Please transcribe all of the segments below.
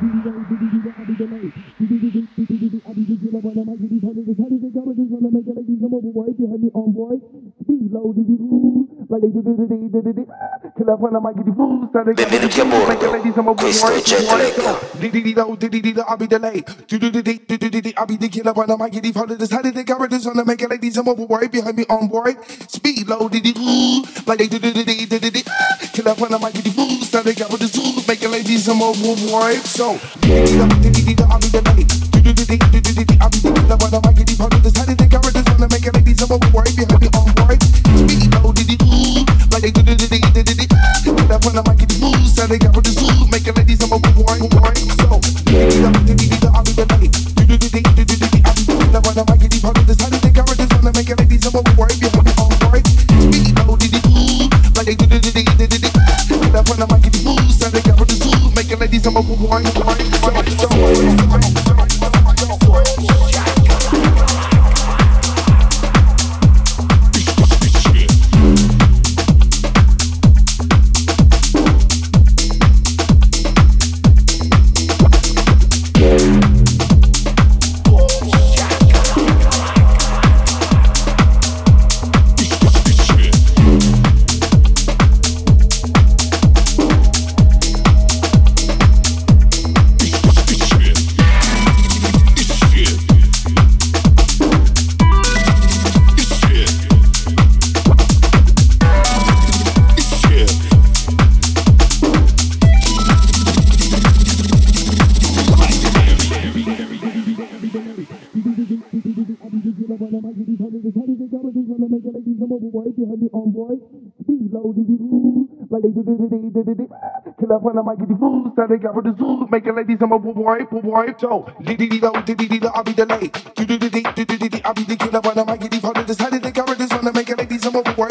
Be low, I'll be delayed. Did the day I'll be the killer when I might get did they cover this on the make it like these? I'm overworried behind me on board. Speed low, did it like they did it. Killer when I might get these fools. How they cover this? Make it like these. I'm overworried. So, I'll be delayed. I'll be the killer when I might get did they cover this on the make it like these? I'm overworried behind me on board. Speed like they did it. Killer when I might get these fools. How they cover this? Make it like these. I'm overworried. So. Ladies, I'm the money They do the thing that one of my kids they got the time make a wine, wine, wine. up when I might get the food. So they got for the zoo, making ladies I'm a boy, boy, so. Diddy diddy diddy diddy, I'll be the late. Diddy diddy diddy diddy, I'll be the killer I might get the food. Did they cover this one to make ladies I'm a boy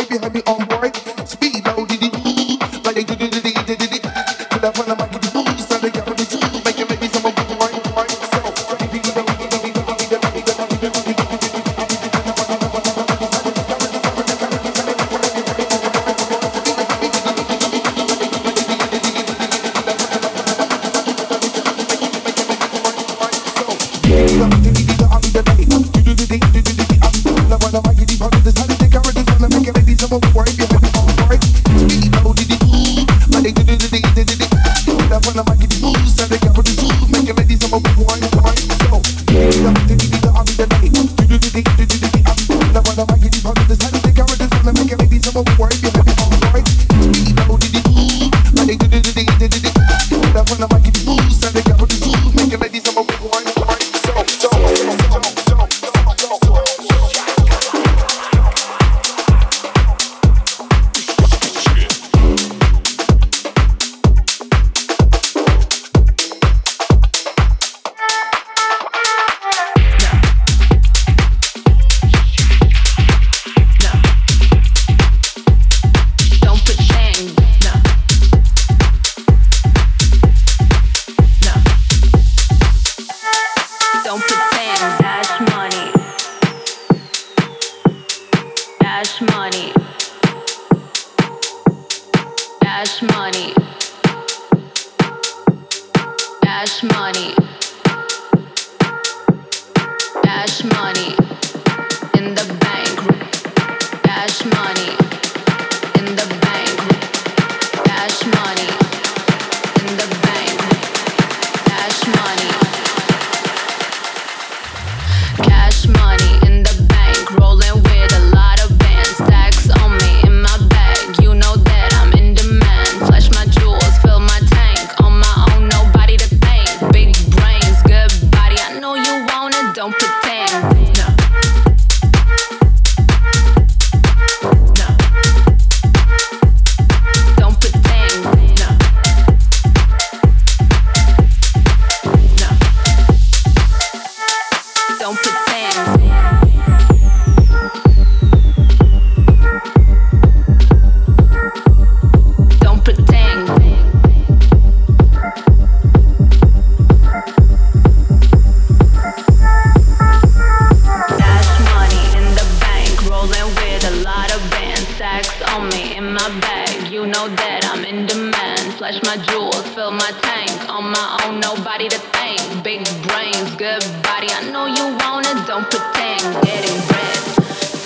my own, nobody to thank. Big brains, good body. I know you want it, don't pretend. Getting rent,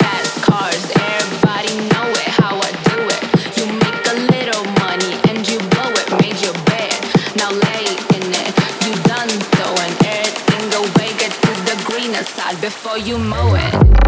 fast cars, everybody know it. How I do it. You make a little money and you blow it. Made your bed, now lay in it. You done throwing everything away. Get to the greener side before you mow it.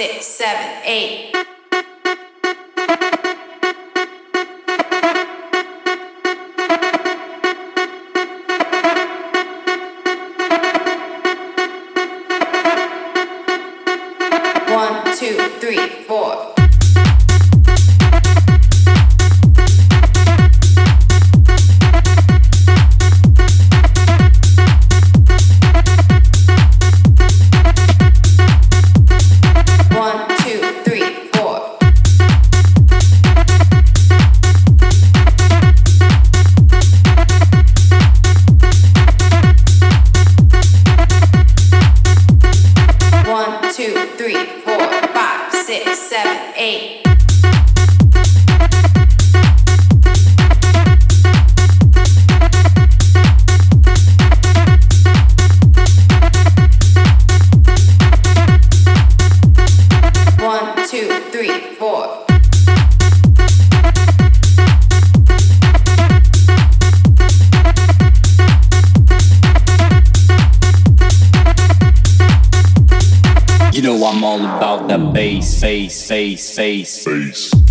six, seven, eight. You know I'm all about that bass, bass, bass, bass, bass.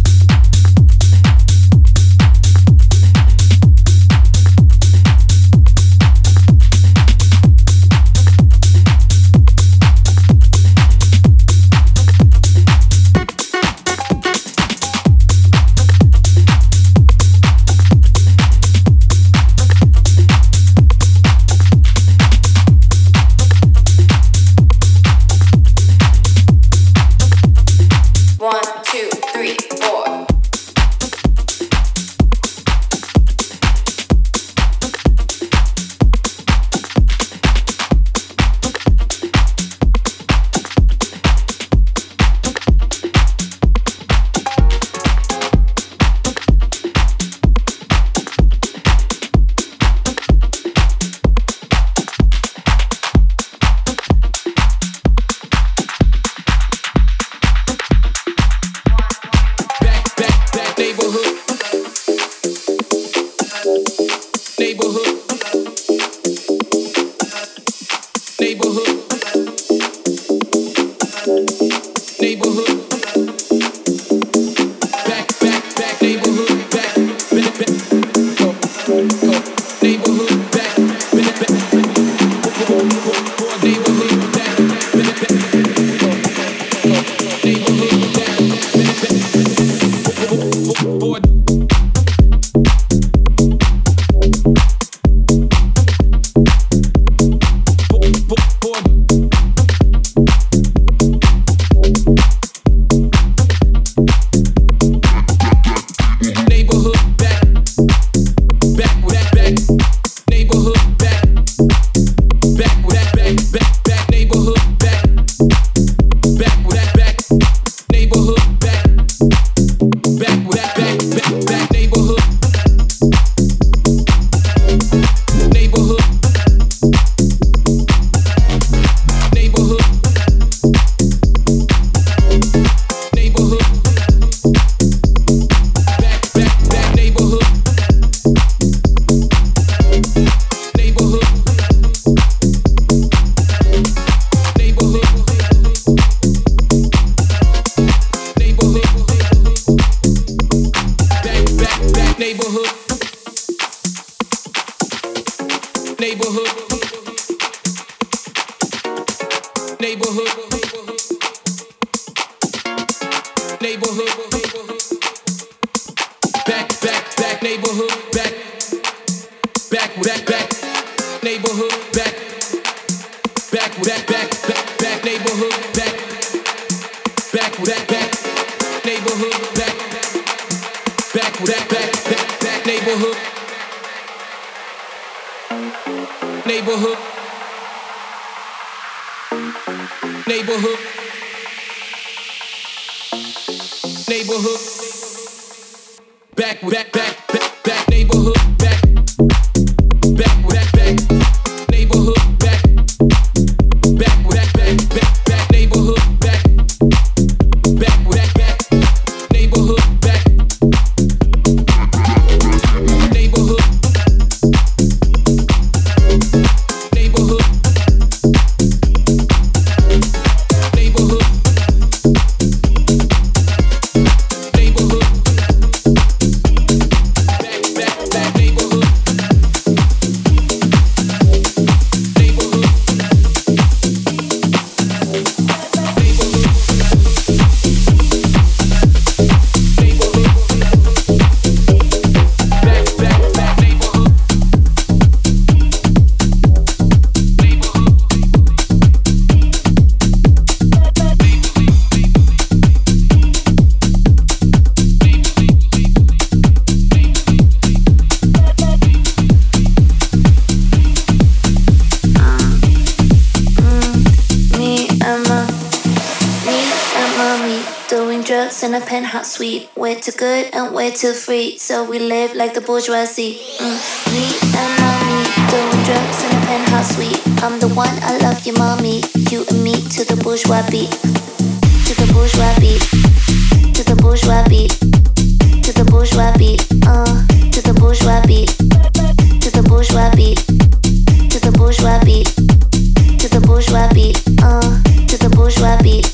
back, back, back, back, back neighborhood. Too free, so we live like the bourgeoisie. Mm. Me and mommy doing drugs in a penthouse suite. I'm the one, I love you, mommy. You and me to the bourgeois beat, to the bourgeois beat, to the bourgeois beat, to the bourgeois beat, uh, to the bourgeois beat, to the bourgeois beat, to the bourgeois beat, to the bourgeois beat, uh, to the bourgeois beat,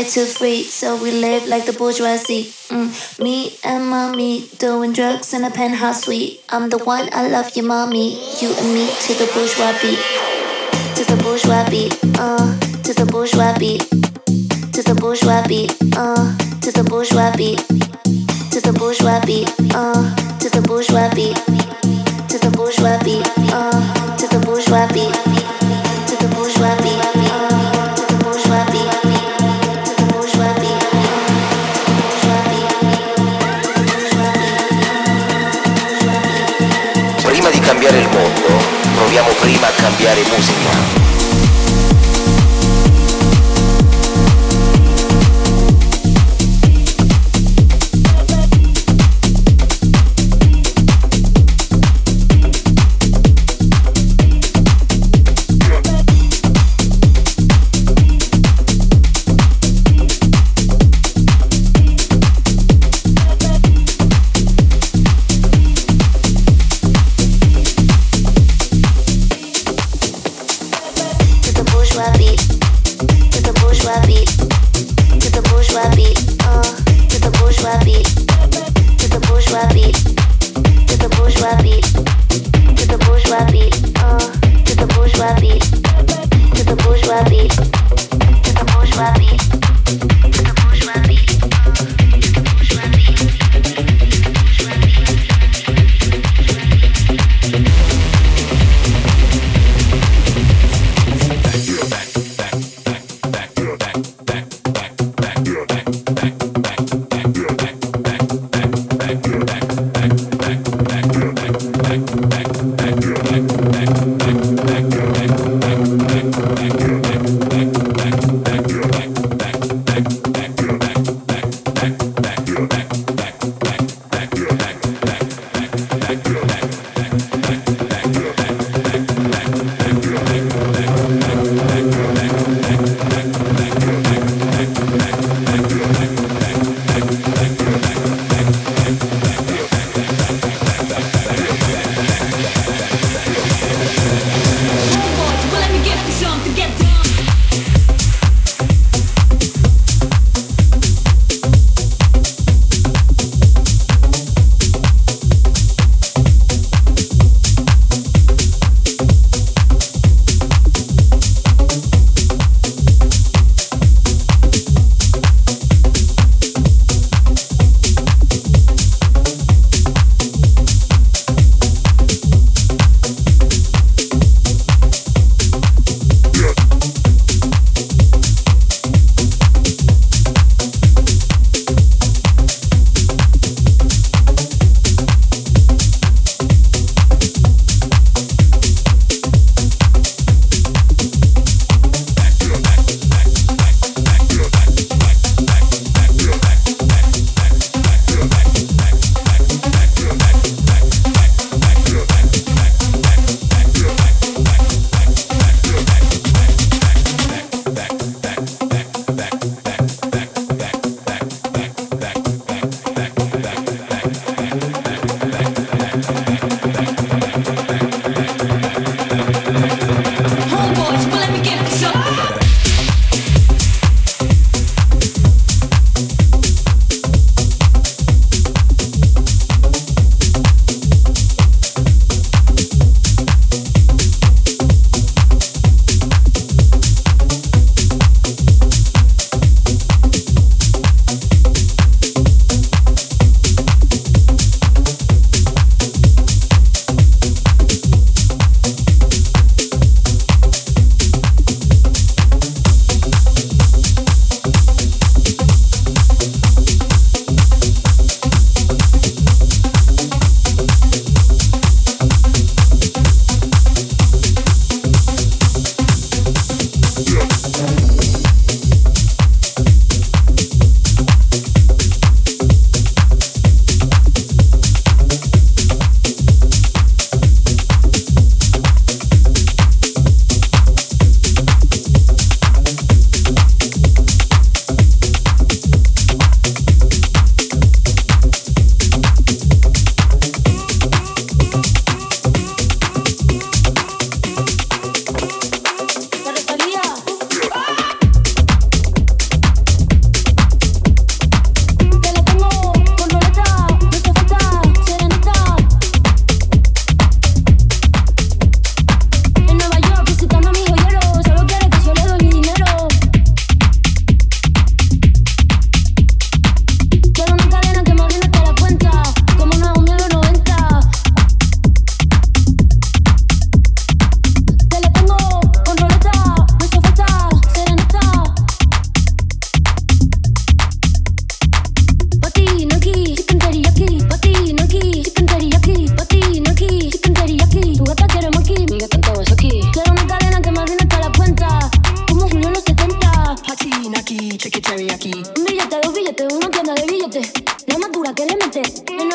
way too free, so we live like the bourgeoisie. Mm. Me and mommy doing drugs in a penthouse suite. I'm the one, I love you, mommy. You and me to the bourgeois beat, to the bourgeois beat, uh, to the bourgeois beat, to the bourgeois beat, uh, to the bourgeois beat, to the bourgeois beat, uh, to the bourgeois beat, to the bourgeois beat, uh, to the bourgeois beat, to the bourgeois beat. Cambiare il mondo, proviamo prima a cambiare musica.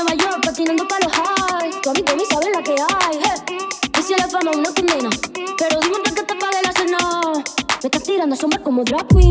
Nueva York patinando para los high. Tu amigo ni sabe la que hay. Hey. Y si la fama uno condena, pero dime para qué te pague la cena. Me estás tirando a sombra como drag queen.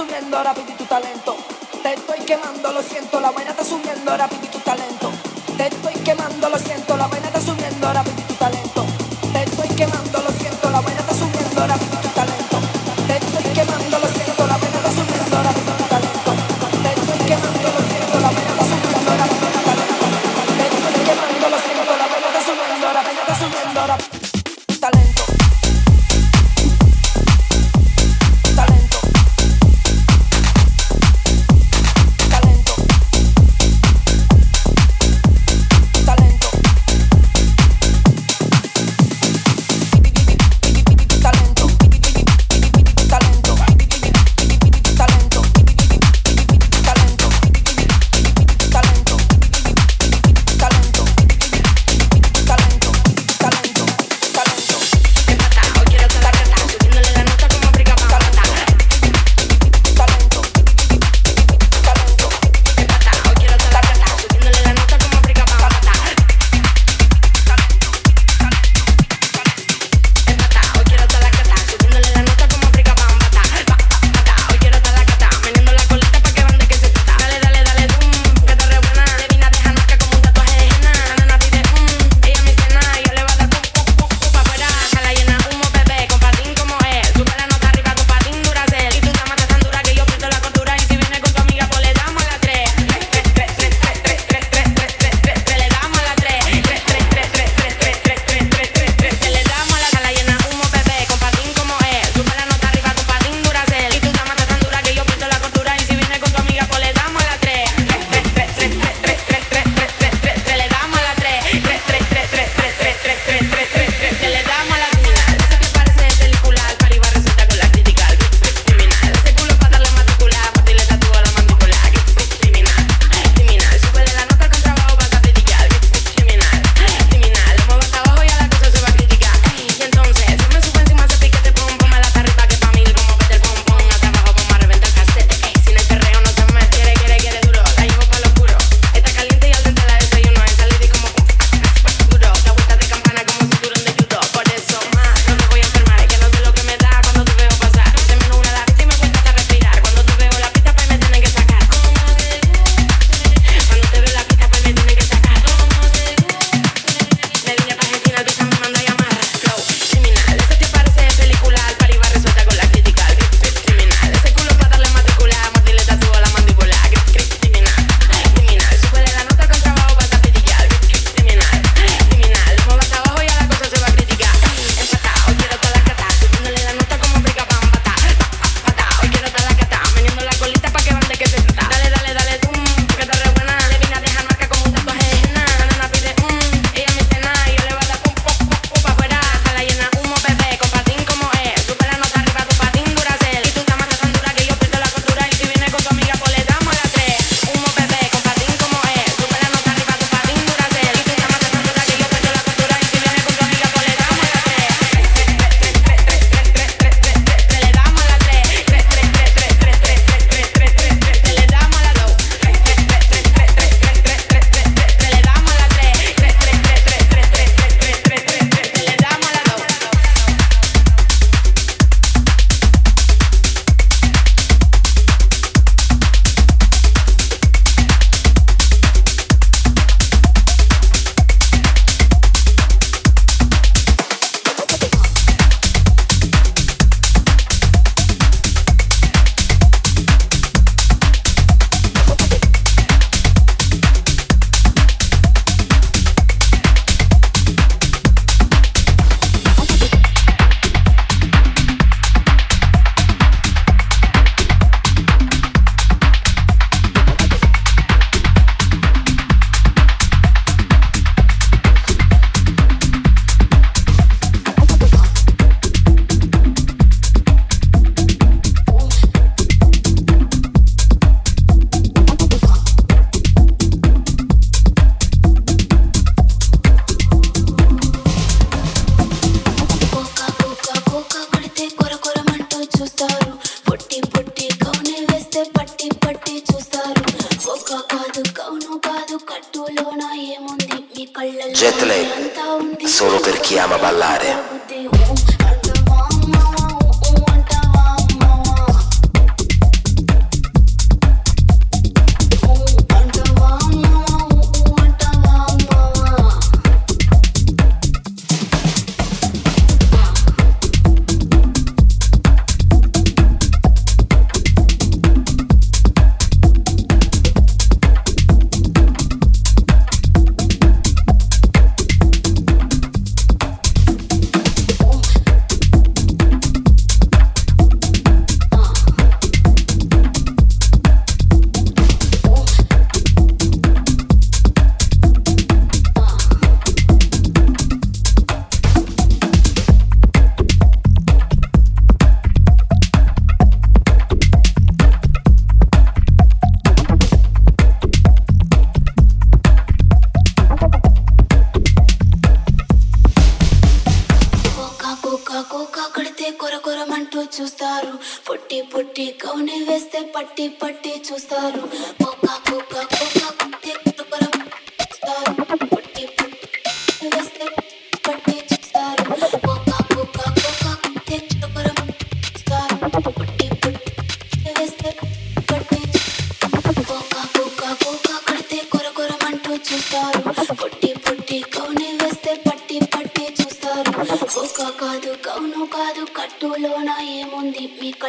Subiendo, ahora pide tu talento.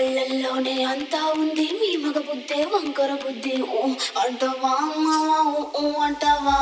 కళ్ళల్లోనే అంతా ఉంది. మీ మగ బుద్ధే వంకర బుద్ధి. ఓ అంటవా అంటవా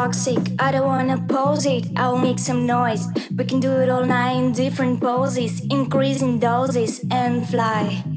toxic. I don't wanna pose it. I'll make some noise. We can do it all night in different poses, increasing doses and fly.